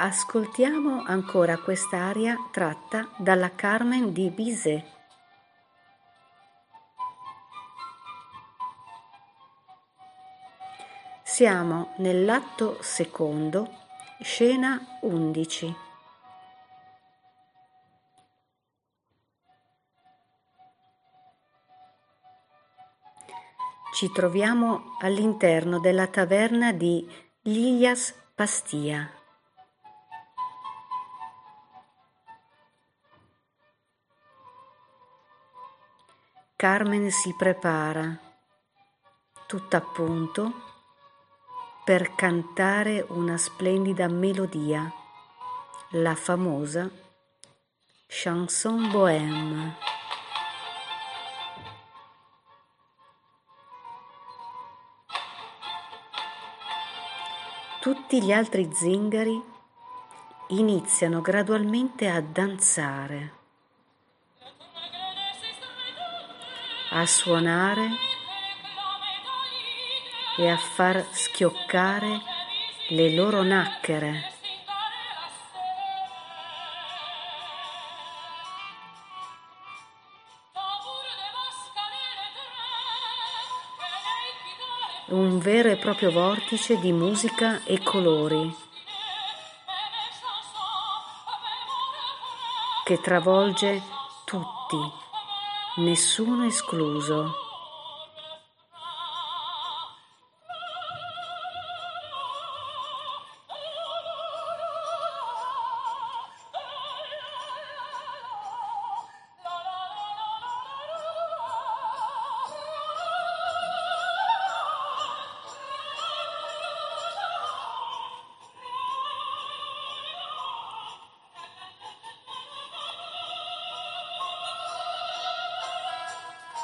Ascoltiamo ancora quest'aria tratta dalla Carmen di Bizet. Siamo nell'atto secondo, scena undici. Ci troviamo all'interno della taverna di Lilias Pastia. Carmen si prepara, tutt'appunto, per cantare una splendida melodia, la famosa chanson bohème. Tutti gli altri zingari iniziano gradualmente a danzare. A suonare e a far schioccare le loro nacchere. Un vero e proprio vortice di musica e colori che travolge tutti nessuno escluso.